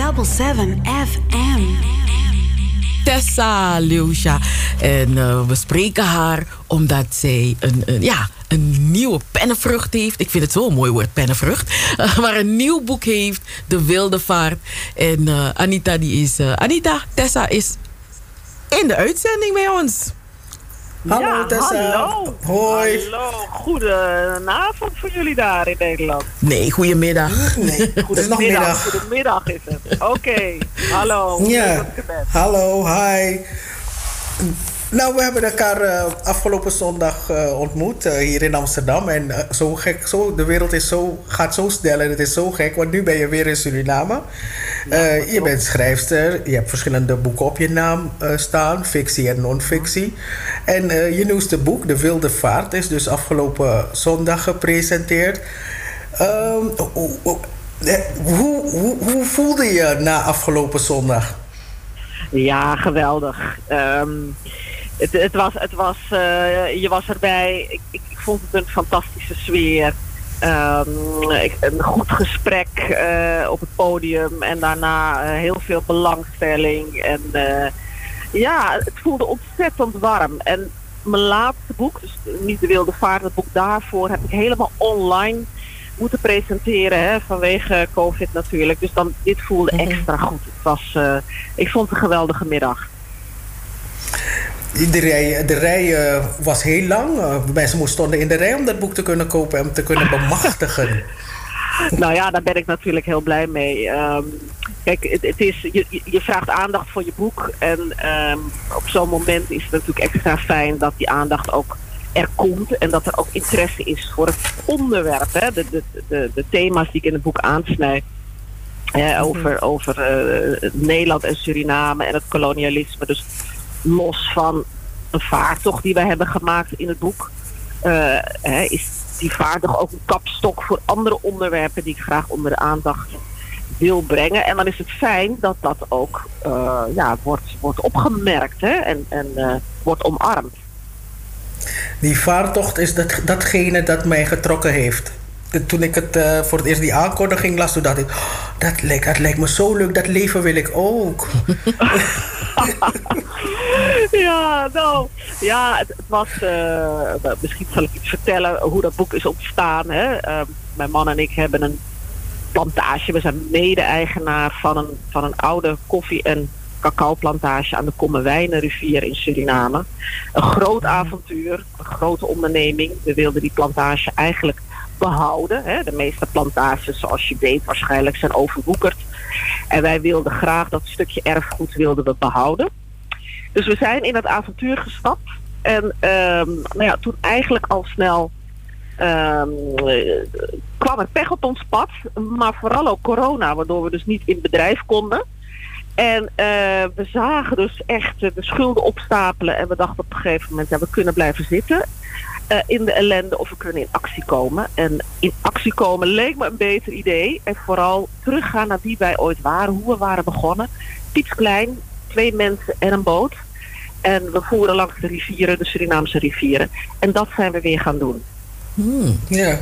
107.7 FM. Tessa Leusha. En uh, we spreken haar omdat zij een, ja, een nieuwe pennenvrucht heeft. Ik vind het zo'n mooi woord, pennenvrucht. Maar een nieuw boek heeft, De Wilde Vaart. En uh, Anita, die is... Anita, Tessa is in de uitzending bij ons. Hallo ja, Tessa. Hallo. Hoi. Hallo. Goedenavond voor jullie daar in Nederland. Nee, goedemiddag. Nee, goedemiddag. Goedemiddag is het. Oké. Okay. Hallo. Ja. Hallo, hi. Nou, we hebben elkaar uh, afgelopen zondag uh, ontmoet uh, hier in Amsterdam. En zo gek, zo, de wereld is zo, gaat zo snel en het is zo gek. Want nu ben je weer in Suriname. Ja, je bent schrijfster. Je hebt verschillende boeken op je naam staan. Fictie en non-fictie. En je nieuwste boek, De Wilde Vaart, is dus afgelopen zondag gepresenteerd. Um, hoe, hoe, hoe, hoe, voelde je na afgelopen zondag? Ja, geweldig. Um, het, het, was, het was, uh, je was erbij. Ik, ik, ik, vond het een fantastische sfeer. Um, ik, een goed gesprek uh, op het podium en daarna uh, heel veel belangstelling. En ja, het voelde ontzettend warm. En mijn laatste boek, dus niet de Wilde Vaart, het boek daarvoor, heb ik helemaal online moeten presenteren hè, vanwege COVID natuurlijk. Dus dan, dit voelde extra goed. Het was, ik vond het een geweldige middag. De rij, de rij uh, was heel lang. Uh, mensen stonden in de rij om dat boek te kunnen kopen en te kunnen bemachtigen. nou ja, daar ben ik natuurlijk heel blij mee. Um, kijk, het, het, is, je, je vraagt aandacht voor je boek. En um, op zo'n moment is het natuurlijk extra fijn dat die aandacht ook er komt. En dat er ook interesse is voor het onderwerp. Hè? De, de, de, de thema's die ik in het boek aansnijd. Hè, over over uh, Nederland en Suriname en het kolonialisme. Dus los van een vaartocht die wij hebben gemaakt in het boek, uh, hè, is die vaartocht ook een kapstok voor andere onderwerpen die ik graag onder de aandacht wil brengen. En dan is het fijn dat dat ook uh, ja, wordt, wordt opgemerkt hè, en, en uh, wordt omarmd. Die vaartocht is dat, datgene dat mij getrokken heeft toen ik het uh, voor het eerst die aankondiging las, toen dacht ik, oh, dat, lijkt, dat lijkt me zo leuk, dat leven wil ik ook. ja, nou, ja, het, was, uh, misschien zal ik iets vertellen hoe dat boek is ontstaan. Hè? Uh, mijn man en ik hebben een plantage, we zijn mede-eigenaar van een, van een oude koffie- en cacaoplantage aan de Kommerwijnenrivier in Suriname. Een groot avontuur, een grote onderneming. We wilden die plantage eigenlijk behouden. Hè. De meeste plantages, zoals je weet, waarschijnlijk zijn overwoekerd. En wij wilden graag dat stukje erfgoed wilden we behouden. Dus we zijn in het avontuur gestapt. En um, nou ja, toen eigenlijk al snel um, kwam er pech op ons pad. Maar vooral ook corona, waardoor we dus niet in bedrijf konden. En uh, we zagen dus echt de schulden opstapelen. En we dachten op een gegeven moment, ja, we kunnen blijven zitten. Uh, in de ellende of we kunnen in actie komen. En in actie komen leek me een beter idee. En vooral teruggaan naar wie wij ooit waren, hoe we waren begonnen. klein, twee mensen en een boot. En we voeren langs de rivieren, de Surinaamse rivieren. En dat zijn we weer gaan doen. Hmm, ja.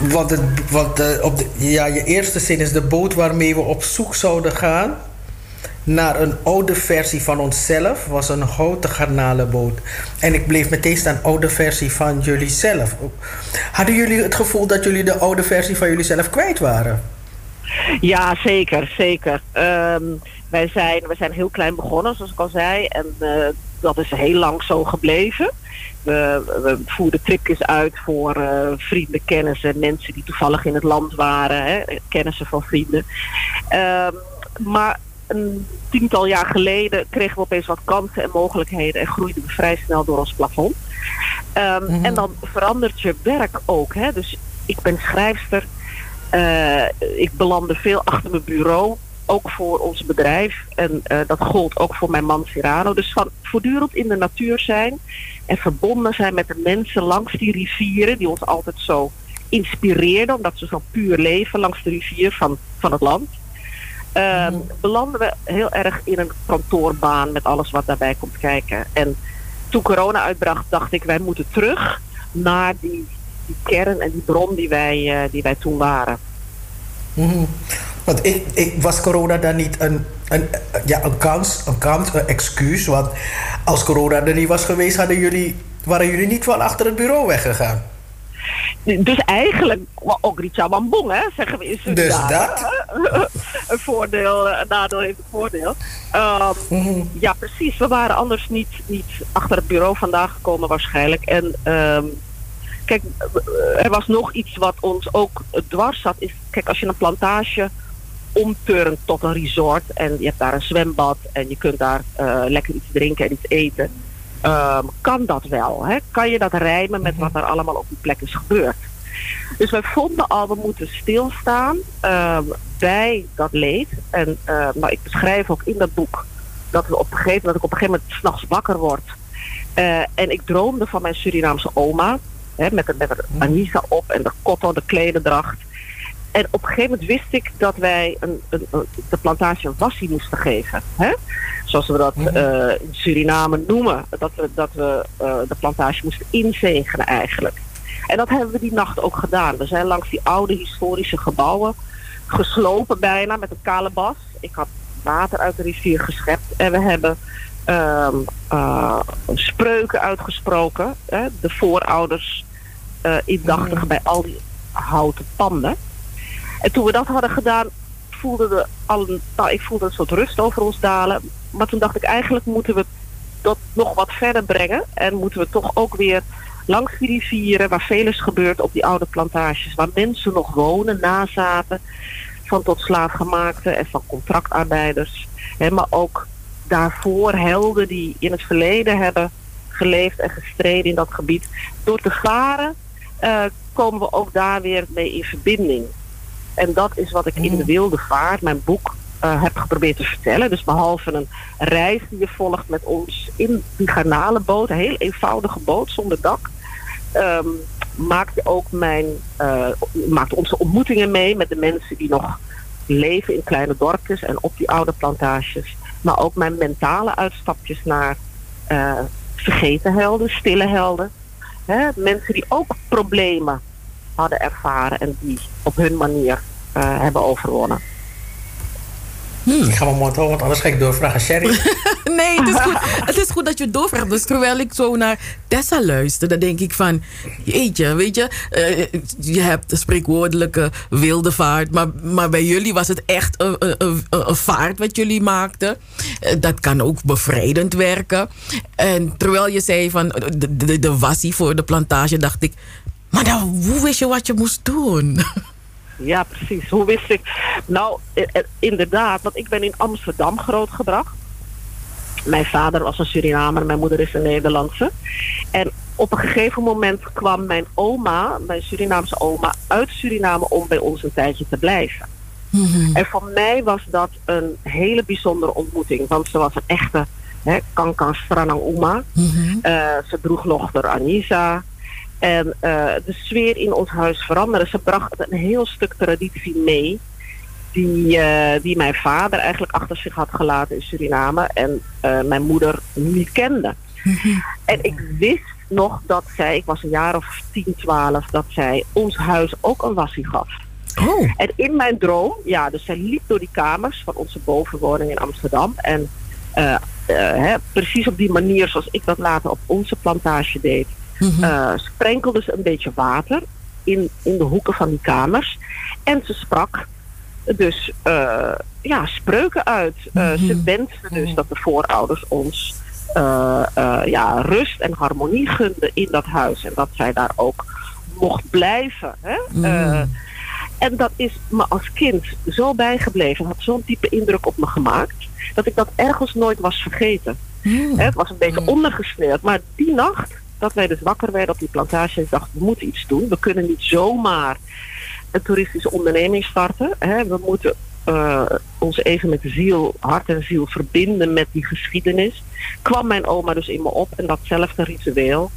Want, het, want op de, ja, je eerste zin is de boot waarmee we op zoek zouden gaan naar een oude versie van onszelf was een houten garnalenboot. En ik bleef meteen staan, oude versie van jullie zelf. Hadden jullie het gevoel dat jullie de oude versie van jullie zelf kwijt waren? Ja, zeker, zeker. Um, wij, zijn, wij zijn heel klein begonnen, zoals ik al zei. En uh, dat is heel lang zo gebleven. We, we voerden tripjes uit voor uh, vrienden, kennissen, mensen die toevallig in het land waren, hè, kennissen van vrienden. Um, maar een tiental jaar geleden kregen we opeens wat kansen en mogelijkheden en groeiden we vrij snel door ons plafond. Um, mm-hmm. En dan verandert je werk ook. Hè? Dus ik ben schrijfster. Uh, ik belandde veel achter mijn bureau. Ook voor ons bedrijf. En uh, dat gold ook voor mijn man Cirano. Dus van voortdurend in de natuur zijn. En verbonden zijn met de mensen langs die rivieren. Die ons altijd zo inspireerden. Omdat ze zo puur leven langs de rivier van, van het land. Um, belanden we heel erg in een kantoorbaan met alles wat daarbij komt kijken. En toen corona uitbracht, dacht ik, wij moeten terug naar die, die kern en die bron die wij, uh, die wij toen waren. Mm-hmm. Want ik, ik, was corona dan niet een, een, ja, een kans, een kans, een excuus? Want als corona er niet was geweest, hadden jullie, waren jullie niet van achter het bureau weggegaan? Dus eigenlijk ook Richa Wambong, hè, zeggen we in. Dus dat? een voordeel, een nadeel heeft een voordeel. Um, Ja, precies. We waren anders niet, niet achter het bureau vandaag gekomen waarschijnlijk. En um, kijk, er was nog iets wat ons ook dwars zat. Is, kijk, als je een plantage omturnt tot een resort en je hebt daar een zwembad en je kunt daar uh, lekker iets drinken en iets eten um, kan dat wel? Hè? Kan je dat rijmen met wat er allemaal op die plek is gebeurd? Dus wij vonden al, we moeten stilstaan um, bij dat leed. En uh, nou, ik beschrijf ook in dat boek dat, we op een gegeven, dat ik op een gegeven moment s'nachts wakker word. Uh, en ik droomde van mijn Surinaamse oma. Hè, met, de, met de Anissa op en de kotto, de klededracht. En op een gegeven moment wist ik dat wij een, een, een, de plantage een wassie moesten geven. Hè? Zoals we dat uh, in Suriname noemen. Dat we, dat we uh, de plantage moesten inzegenen eigenlijk. En dat hebben we die nacht ook gedaan. We zijn langs die oude historische gebouwen geslopen bijna met een kale bas. Ik had water uit de rivier geschept. En we hebben um, uh, spreuken uitgesproken. Hè? De voorouders indachtigen bij al die houten panden. En toen we dat hadden gedaan, voelde we al een, nou, ik voelde een soort rust over ons dalen. Maar toen dacht ik, eigenlijk moeten we dat nog wat verder brengen. En moeten we toch ook weer langs die rivieren, waar is gebeurd op die oude plantages, waar mensen nog wonen, nazaten, van tot slaafgemaakte en van contractarbeiders. Hè, maar ook daarvoor helden die in het verleden hebben geleefd en gestreden in dat gebied. Door te varen uh, komen we ook daar weer mee in verbinding. En dat is wat ik in de wilde vaart, mijn boek, uh, heb geprobeerd te vertellen. Dus behalve een reis die je volgt met ons in die garnalenboot, een heel eenvoudige boot zonder dak, um, maakt ook mijn, uh, maakt onze ontmoetingen mee met de mensen die nog leven in kleine dorpjes en op die oude plantages. Maar ook mijn mentale uitstapjes naar uh, vergeten helden, stille helden. Hè? Mensen die ook problemen hadden ervaren en die op hun manier uh, hebben overwonnen. Hmm. Ik ga mijn mond houden, want anders ga ik doorvragen. Sherry? nee, het is, goed, het is goed dat je doorvraagt. Dus terwijl ik zo naar Tessa luister, dan denk ik van... Jeetje, weet je, uh, je hebt de spreekwoordelijke wilde vaart... maar, maar bij jullie was het echt een, een, een vaart wat jullie maakten. Uh, dat kan ook bevrijdend werken. En terwijl je zei van de, de, de wassie voor de plantage, dacht ik... Maar dan, hoe wist je wat je moest doen? Ja, precies. Hoe wist ik? Nou, inderdaad, want ik ben in Amsterdam grootgebracht. Mijn vader was een Surinamer, mijn moeder is een Nederlandse. En op een gegeven moment kwam mijn oma, mijn Surinaamse oma, uit Suriname om bij ons een tijdje te blijven. Mm-hmm. En voor mij was dat een hele bijzondere ontmoeting, want ze was een echte hè, Kankan Stranang Uma. Mm-hmm. Uh, ze droeg nog de Anisa. En uh, de sfeer in ons huis veranderde. Ze bracht een heel stuk traditie mee. Die, uh, die mijn vader eigenlijk achter zich had gelaten in Suriname. En uh, mijn moeder niet kende. En ik wist nog dat zij, ik was een jaar of 10, 12, dat zij ons huis ook een wassie gaf. Oh. En in mijn droom, ja, dus zij liep door die kamers van onze bovenwoning in Amsterdam. En hè, precies op die manier zoals ik dat later op onze plantage deed mm-hmm. uh, sprenkelde ze een beetje water in, in de hoeken van die kamers. En ze sprak dus uh, ja, spreuken uit. Uh, mm-hmm. Ze wenste dus dat de voorouders ons ja, rust en harmonie gunden in dat huis. En dat zij daar ook mocht blijven. Hè? Mm. en dat is me als kind zo bijgebleven. had zo'n diepe indruk op me gemaakt. Dat ik dat ergens nooit was vergeten. Hè, het was een beetje ondergesneeuwd. Maar die nacht dat wij dus wakker werden op die plantage en dachten, we moeten iets doen. We kunnen niet zomaar een toeristische onderneming starten. Hè. We moeten uh, ons even met ziel, hart en ziel verbinden met die geschiedenis. Kwam mijn oma dus in me op en datzelfde ritueel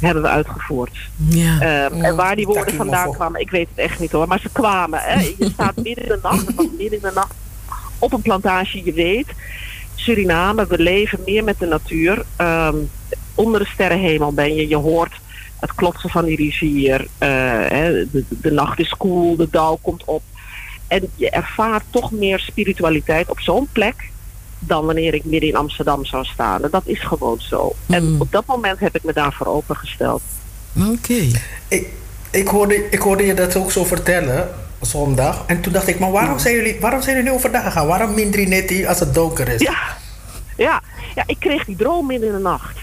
hebben we uitgevoerd. Ja. Uh, en waar die woorden vandaan kwamen, ik weet het echt niet hoor. Maar ze kwamen. Hè. Je staat midden in de nacht, het was midden in de nacht op een plantage, je weet. Suriname, we leven meer met de natuur. Um, onder de sterrenhemel ben je. Je hoort het klotsen van die rivier. Uh, de, de, nacht is koel, de dauw komt op. En je ervaart toch meer spiritualiteit op zo'n plek dan wanneer ik midden in Amsterdam zou staan. En dat is gewoon zo. En Hmm. op dat moment heb ik me daarvoor opengesteld. Oké. Ik, ik, hoorde, ik hoorde je dat ook zo vertellen zondag. En toen dacht ik, maar waarom zijn jullie, waarom zijn jullie nu overdag gegaan? Waarom mindri netti als het donker is? Ja, ja, ja ik kreeg die droom midden in de nacht.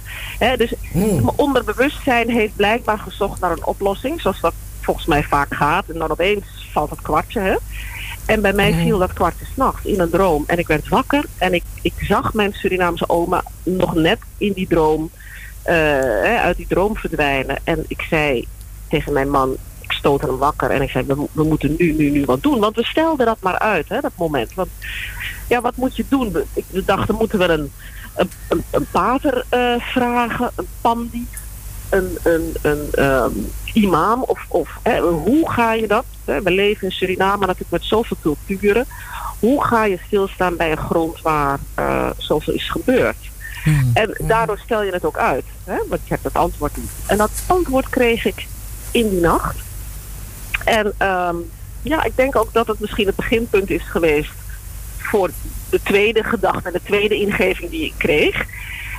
Dus Hmm. mijn onderbewustzijn heeft blijkbaar gezocht naar een oplossing, zoals dat volgens mij vaak gaat. En dan opeens valt het kwartje. Hè? En bij mij viel dat kwartje s'nachts in een droom. En ik werd wakker en ik, ik zag mijn Surinaamse oma nog net in die droom, hè, uit die droom verdwijnen. En ik zei tegen mijn man, ik stootte hem wakker en ik zei, we, we moeten nu, nu, nu wat doen. Want we stelden dat maar uit, hè, dat moment. Want ja, wat moet je doen? Ik, we dachten, moeten we een, een, een, een pater eh, vragen, een pandi, een, een, een ehm, imam? Of, of hè, hoe ga je dat? Hè? We leven in Suriname natuurlijk met zoveel culturen. Hoe ga je stilstaan bij een grond waar eh, zoveel is gebeurd? Hmm. En daardoor stel je het ook uit, hè? want je hebt het antwoord niet. En dat antwoord kreeg ik in die nacht. En ehm, ja, ik denk ook dat het misschien het beginpunt is geweest voor de tweede gedachte en de tweede ingeving die ik kreeg.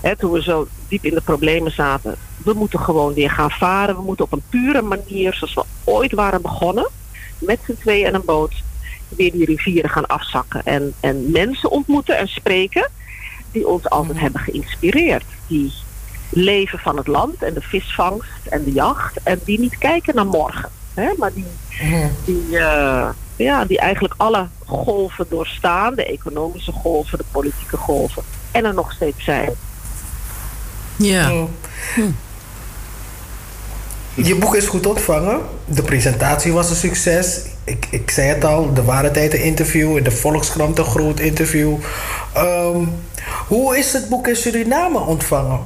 Hè, toen we zo diep in de problemen zaten. We moeten gewoon weer gaan varen. We moeten op een pure manier, zoals we ooit waren begonnen, met z'n tweeën en een boot, weer die rivieren gaan afzakken. En, en mensen ontmoeten en spreken die ons altijd hebben geïnspireerd. Die leven van het land en de visvangst en de jacht. En die niet kijken naar morgen. Hè, maar die, die, eh, ja, die eigenlijk alle golven doorstaan. De economische golven, de politieke golven. En er nog steeds zijn. Ja. Mm. Je boek is goed ontvangen. De presentatie was een succes. Ik, ik zei het al, de Ware Tijden interview, in de Volkskrant een groot interview. Ehm, hoe is het boek in Suriname ontvangen?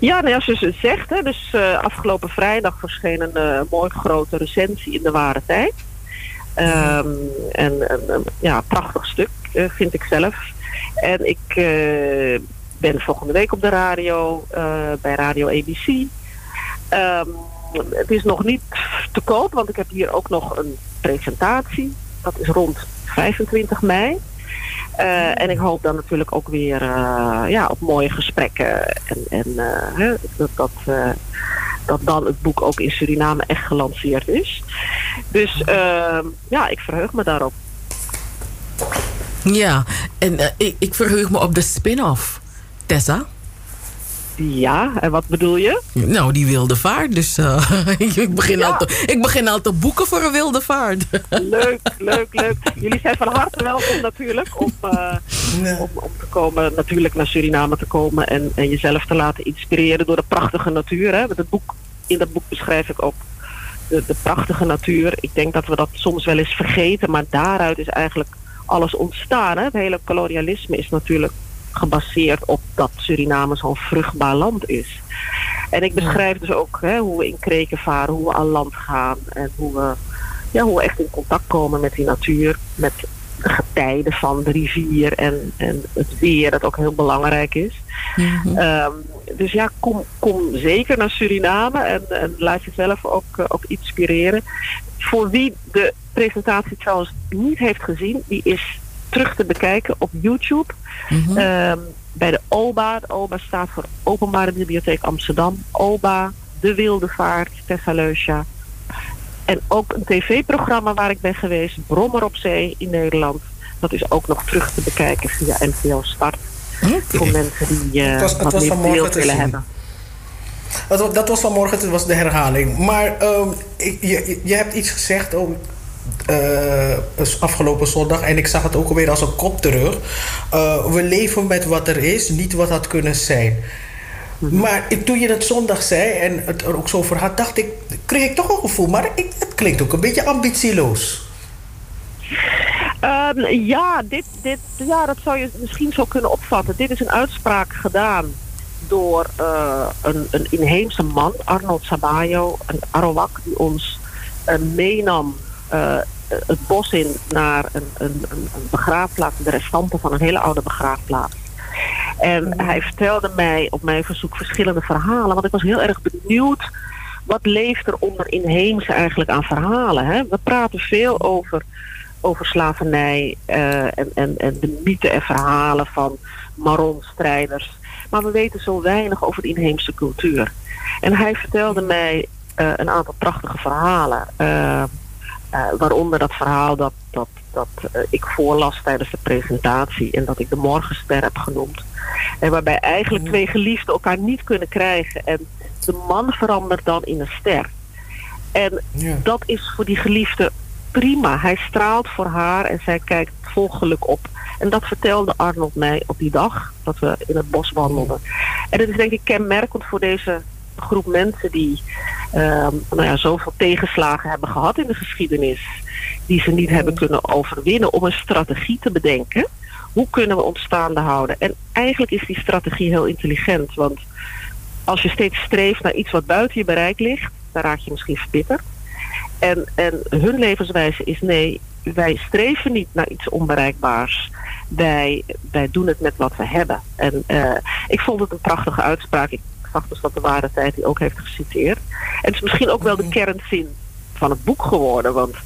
Ja, nou ja, zoals het zegt. Hè, dus eh, afgelopen vrijdag verscheen een eh, mooi grote recensie in de Ware Tijd. Ehm, en een ja, prachtig stuk, eh, vind ik zelf. En ik eh, ben volgende week op de radio, eh, bij Radio ABC. Ehm, het is nog niet te koop, want ik heb hier ook nog een presentatie. Dat is rond 25 mei. En ik hoop dan natuurlijk ook weer ja, op mooie gesprekken. En, en dat, dat dan het boek ook in Suriname echt gelanceerd is. Dus ehm, ja, ik verheug me daarop. Ja, en eh, ik, ik verheug me op de spin-off. Tessa? Ja, en wat bedoel je? Nou, die wilde vaart. Dus eh, ik, begin Ja. al te, ik begin al te boeken voor een wilde vaart. Leuk, leuk, leuk. Jullie zijn van harte welkom natuurlijk om, eh, om, om te komen, natuurlijk naar Suriname te komen en, en jezelf te laten inspireren door de prachtige natuur. Hè? Want het boek, in dat boek beschrijf ik ook de, de prachtige natuur. Ik denk dat we dat soms wel eens vergeten, maar daaruit is eigenlijk alles ontstaan. Hè? Het hele kolonialisme is natuurlijk gebaseerd op dat Suriname zo'n vruchtbaar land is. En ik beschrijf dus ook hè, hoe we in kreken varen, hoe we aan land gaan en hoe we, ja, hoe we echt in contact komen met die natuur, met de getijden van de rivier en, en het weer, dat ook heel belangrijk is. Ehm, dus ja, kom, kom zeker naar Suriname en, en laat jezelf ook, eh, ook inspireren. Voor wie de presentatie trouwens niet heeft gezien, die is terug te bekijken op YouTube. Ehm, bij de OBA. De OBA staat voor Openbare Bibliotheek Amsterdam. OBA, De Wilde Vaart, Thessaleucia. En ook een tv-programma waar ik ben geweest, Brommer op Zee in Nederland. Dat is ook nog terug te bekijken via NPO Start. Voor mensen die Het was- het wat was meer beeld willen zien. hebben. Dat, wa- dat was vanmorgen, dat was de herhaling. Maar ehm, ik, je, je hebt iets gezegd over eh, afgelopen zondag en ik zag het ook alweer als een kop terug. Eh, we leven met wat er is, niet wat had kunnen zijn. Maar ik- toen je dat zondag zei en het er ook zo over had, dacht ik, kreeg ik toch een gevoel, maar ik, het klinkt ook een beetje ambitieloos. Ehm, ja, dit, dit, ja, dat zou je misschien zo kunnen opvatten. Dit is een uitspraak gedaan door eh, een, een inheemse man, Arnold Sabayo, een Arawak, die ons eh, meenam eh, het bos in naar een, een, een, een begraafplaats, de restanten van een hele oude begraafplaats. En hij vertelde mij op mijn verzoek verschillende verhalen, want ik was heel erg benieuwd wat leeft er onder inheemse eigenlijk aan verhalen? Hè? We praten veel over, over slavernij uh, en, en, en de mythen en verhalen van Maron-strijders. Maar we weten zo weinig over de inheemse cultuur. En hij vertelde mij uh, een aantal prachtige verhalen. Uh, waaronder dat verhaal dat, dat, dat ik voorlas tijdens de presentatie en dat ik de Morgenster heb genoemd. En waarbij eigenlijk twee geliefden elkaar niet kunnen krijgen. En de man verandert dan in een ster. En ja. dat is voor die geliefde prima. Hij straalt voor haar en zij kijkt volgelijk op. En dat vertelde Arnold mij op die dag dat we in het bos wandelden. En het is denk ik kenmerkend voor deze groep mensen die uh, nou ja, zoveel tegenslagen hebben gehad in de geschiedenis. Die ze niet hebben kunnen overwinnen om een strategie te bedenken. Hoe kunnen we ons staande houden? En eigenlijk is die strategie heel intelligent. Want als je steeds streeft naar iets wat buiten je bereik ligt, dan raak je misschien verbitterd. En, en hun levenswijze is nee, wij streven niet naar iets onbereikbaars. Wij, wij doen het met wat we hebben. En uh, ik vond het een prachtige uitspraak. Ik zag dus dat de ware tijd die ook heeft geciteerd. En het is misschien ook wel de kernzin van het boek geworden. Want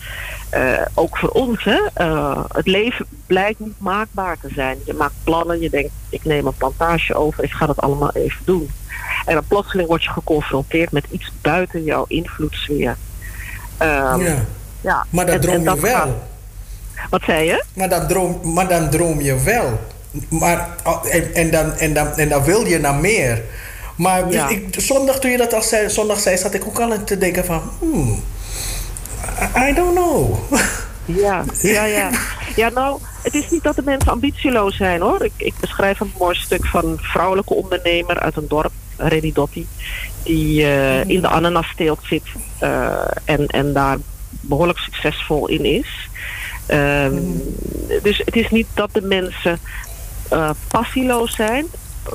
uh, ook voor ons, hè, uh, het leven blijkt niet maakbaar te zijn. Je maakt plannen, je denkt, ik neem een plantage over, ik ga dat allemaal even doen. En dan plotseling word je geconfronteerd met iets buiten jouw invloedssfeer. Um, ja. ja. Maar dat en, droom en je wel. Gaat... Wat zei je? Maar, dat droom, maar dan droom je wel. Maar, en, en, dan, en, dan, en dan wil je naar meer. Maar ja. ik, zondag, toen je dat al zei, zondag zei, zat ik ook al aan te denken van... Hmm, I don't know. Ja, ja, ja. Ja, nou, het is niet dat de mensen ambitieloos zijn hoor. Ik, ik beschrijf een mooi stuk van een vrouwelijke ondernemer uit een dorp, Redi Dotti, die uh, in de ananasteelt zit uh, en, en daar behoorlijk succesvol in is. Um, dus het is niet dat de mensen uh, passieloos zijn,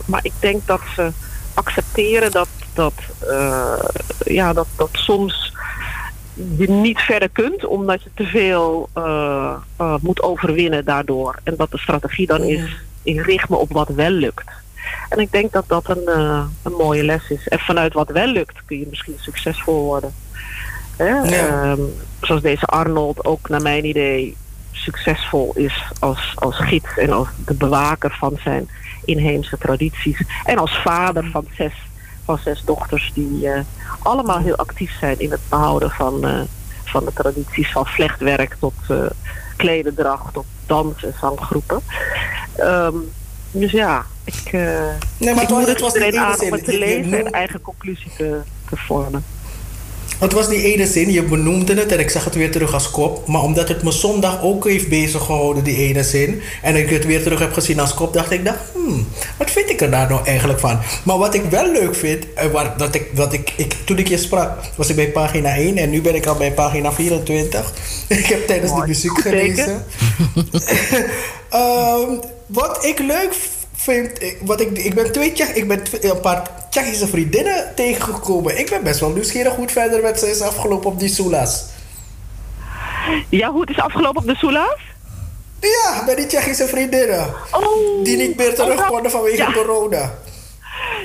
maar ik denk dat ze accepteren dat, dat, ja, dat, dat soms je niet verder kunt, omdat je te veel uh, moet overwinnen daardoor. En dat de strategie dan is, ik richt me op wat wel lukt. En ik denk dat dat een, uh, een mooie les is. En vanuit wat wel lukt kun je misschien succesvol worden. Ja. Um, zoals deze Arnold ook naar mijn idee succesvol is als, als gids en als de bewaker van zijn inheemse tradities. En als vader van zes van zes dochters die uh, allemaal heel actief zijn in het behouden van, uh, van de tradities van vlechtwerk tot uh, klededracht tot dans en zanggroepen. Um, dus ja, ik, nee, maar ik moet het aan om het te lezen en eigen conclusie te, te vormen. Het was die ene zin, je benoemde het en ik zag het weer terug als kop. Maar omdat het me zondag ook heeft bezig gehouden, die ene zin. En ik het weer terug heb gezien als kop, dacht ik, dacht, hmm, wat vind ik er daar nou eigenlijk van? Maar wat ik wel leuk vind, eh, waar, dat ik, dat ik, ik, toen ik je sprak, was ik bij pagina 1 en nu ben ik al bij pagina 24. ik heb tijdens de muziek gelezen. um, wat ik leuk vind, wat ik, ik ben twee, ik ben een paar Tsjechische vriendinnen tegengekomen. Ik ben best wel nieuwsgierig hoe het verder met ze is afgelopen op die Soela's. Ja, hoe het is afgelopen op de Soela's? Ja, bij die Tsjechische vriendinnen. Oh, die niet meer terug oh, konden vanwege ja. corona.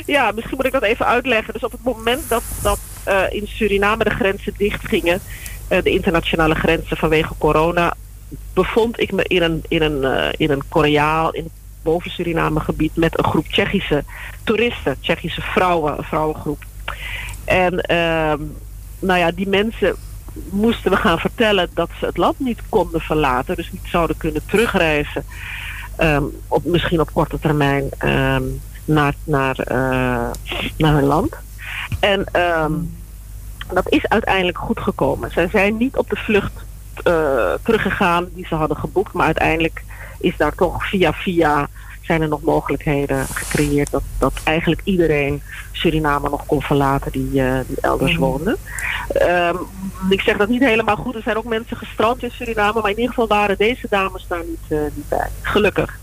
Ja, misschien moet ik dat even uitleggen. Dus op het moment dat, dat uh, in Suriname de grenzen dichtgingen, uh, de internationale grenzen vanwege corona, bevond ik me in een, in een, uh, in een Koreaal, in boven Suriname gebied met een groep Tsjechische toeristen, Tsjechische vrouwen, een vrouwengroep. En uh, nou ja, die mensen moesten we gaan vertellen dat ze het land niet konden verlaten, dus niet zouden kunnen terugreizen, um, op, misschien op korte termijn um, naar, naar, uh, naar hun land. En dat is uiteindelijk goed gekomen. Zij zijn niet op de vlucht uh, teruggegaan die ze hadden geboekt, maar uiteindelijk is daar toch via via zijn er nog mogelijkheden gecreëerd dat, dat eigenlijk iedereen Suriname nog kon verlaten die, uh, die elders mm woonde. Um, ik zeg dat niet helemaal goed. Er zijn ook mensen gestrand in Suriname, maar in ieder geval waren deze dames daar niet, uh, niet bij. Gelukkig.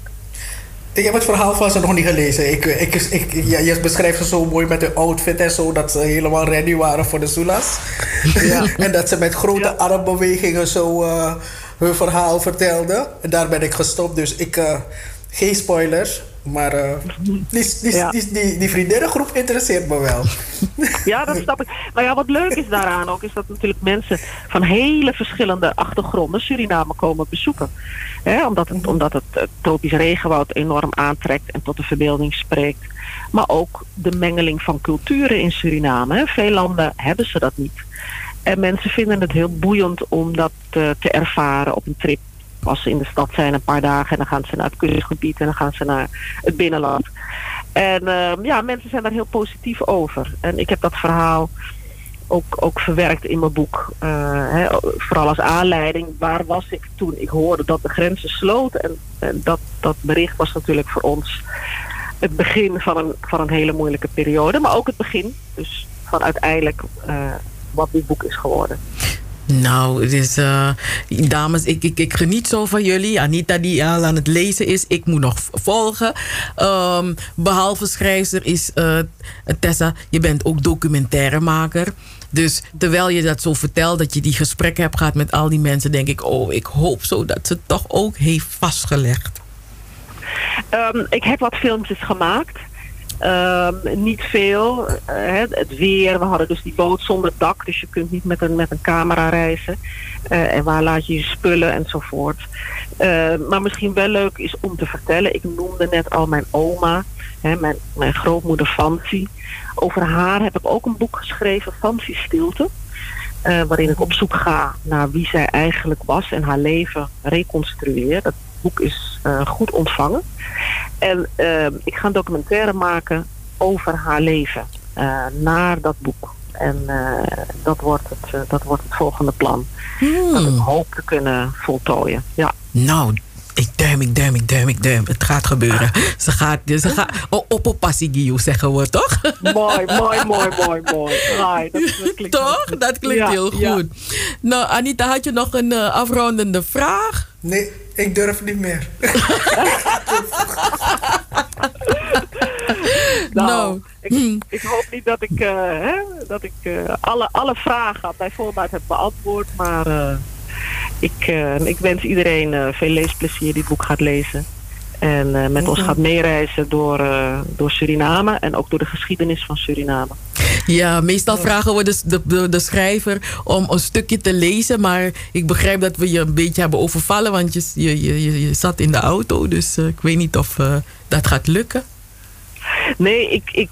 Ik heb het verhaal van ze nog niet gelezen. Ik, ik, ik, ja, je beschrijft ze zo mooi met hun outfit en zo, dat ze helemaal ready waren voor de Sulas. Ja. en dat ze met grote ja. armbewegingen zo uh, hun verhaal vertelden. En daar ben ik gestopt, dus ik, uh, geen spoilers. Maar uh, die, die, ja. die, die, die, vriendinnengroep interesseert me wel. Ja, dat snap ik. Maar ja, wat leuk is daaraan ook, is dat natuurlijk mensen van hele verschillende achtergronden Suriname komen bezoeken. omdat het, omdat het, het tropisch regenwoud enorm aantrekt en tot de verbeelding spreekt. Maar ook de mengeling van culturen in Suriname. Veel landen hebben ze dat niet. En mensen vinden het heel boeiend om dat uh, te ervaren op een trip als ze in de stad zijn een paar dagen en dan gaan ze naar het kustgebied en dan gaan ze naar het binnenland. En uh, ja, mensen zijn daar heel positief over. En ik heb dat verhaal ook, ook verwerkt in mijn boek. Uh, hè, vooral als aanleiding, waar was ik toen ik hoorde dat de grenzen sloten. En, en, dat, dat bericht was natuurlijk voor ons het begin van een, van een hele moeilijke periode. Maar ook het begin dus van uiteindelijk uh, wat dit boek is geworden. Nou, het is, uh, dames, ik, ik, ik geniet zo van jullie. Anita die al aan het lezen is, ik moet nog volgen. Um, behalve schrijver is uh, Tessa, je bent ook documentairemaker. Dus terwijl je dat zo vertelt, dat je die gesprekken hebt gehad met al die mensen, denk ik, oh, ik hoop zo dat ze het toch ook heeft vastgelegd. Um, ik heb wat filmpjes gemaakt. Um, niet veel. Uh, het weer, we hadden dus die boot zonder dak, dus je kunt niet met een, met een camera reizen. Uh, en waar laat je je spullen enzovoort. Uh, maar misschien wel leuk is om te vertellen, ik noemde net al mijn oma, hè, mijn, mijn grootmoeder Fancy. Over haar heb ik ook een boek geschreven, Fancy Stilte. waarin ik op zoek ga naar wie zij eigenlijk was en haar leven reconstrueer. Dat boek is goed ontvangen. En uh, ik ga een documentaire maken over haar leven. Uh, naar dat boek. En uh, dat, wordt het, uh, dat wordt het volgende plan. Hmm. Dat ik hoop te kunnen voltooien. Ja. Nou, ik duim, ik duim, ik duim, ik duim. Het gaat gebeuren. Ze gaat, ze gaat oh, op op passigio zeggen we, toch? Mooi, mooi, mooi, mooi, mooi. Right, dat, dat klinkt toch? Dat klinkt ja, heel goed. Ja. Nou, Anita, had je nog een uh, afrondende vraag? Nee, ik durf niet meer. nou, nou. Ik, ik, hoop niet dat ik, uh, hè, dat ik uh, alle, alle vragen bij voorbaat heb beantwoord. Maar uh, ik, ik wens iedereen veel leesplezier die het boek gaat lezen. En uh, met ons gaat meereizen door, uh, door Suriname en ook door de geschiedenis van Suriname. Ja, meestal vragen we de, de, de, schrijver om een stukje te lezen. Maar ik begrijp dat we je een beetje hebben overvallen, want je, je, je, je zat in de auto. Dus uh, ik weet niet of dat gaat lukken. Nee, ik, ik,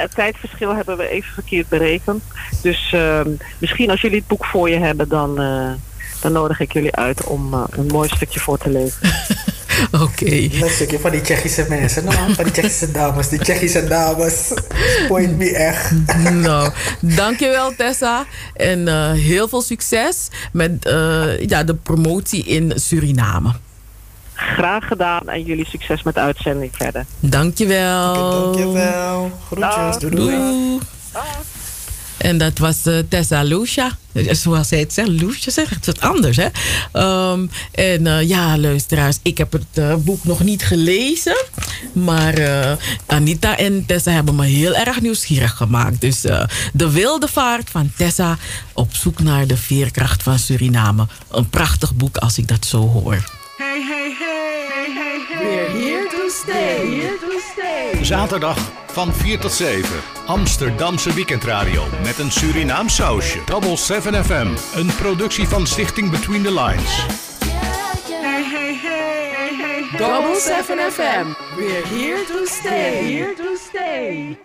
het tijdverschil hebben we even verkeerd berekend. Dus ehm, misschien als jullie het boek voor je hebben, dan, dan nodig ik jullie uit om een mooi stukje voor te lezen. Oké. Okay. Een stukje van die Tsjechische mensen, nou, van die Tsjechische dames. Die Tsjechische dames. Point me echt. nou, dankjewel Tessa. En uh, heel veel succes met uh, ja, de promotie in Suriname. Graag gedaan en jullie succes met de uitzending verder. Dankjewel. Dankjewel. Groetjes. Doei. doei. doei. En dat was uh, Tessa Lucia. Zoals zij het zegt, Lucia zegt het anders. Hè? Um, en uh, ja, luisteraars, ik heb het boek nog niet gelezen. Maar Anita en Tessa hebben me heel erg nieuwsgierig gemaakt. Dus De Wilde Vaart van Tessa op zoek naar de veerkracht van Suriname. Een prachtig boek als ik dat zo hoor. Hey, hey, hey, hey, hey. Here to stay. Zaterdag van 4 tot 7. Amsterdamse weekendradio met een Surinaam sausje. Double 7 FM, een productie van Stichting Between the Lines. Hey, hey, hey, hey, Double 7 FM, we're here to stay. Here to stay.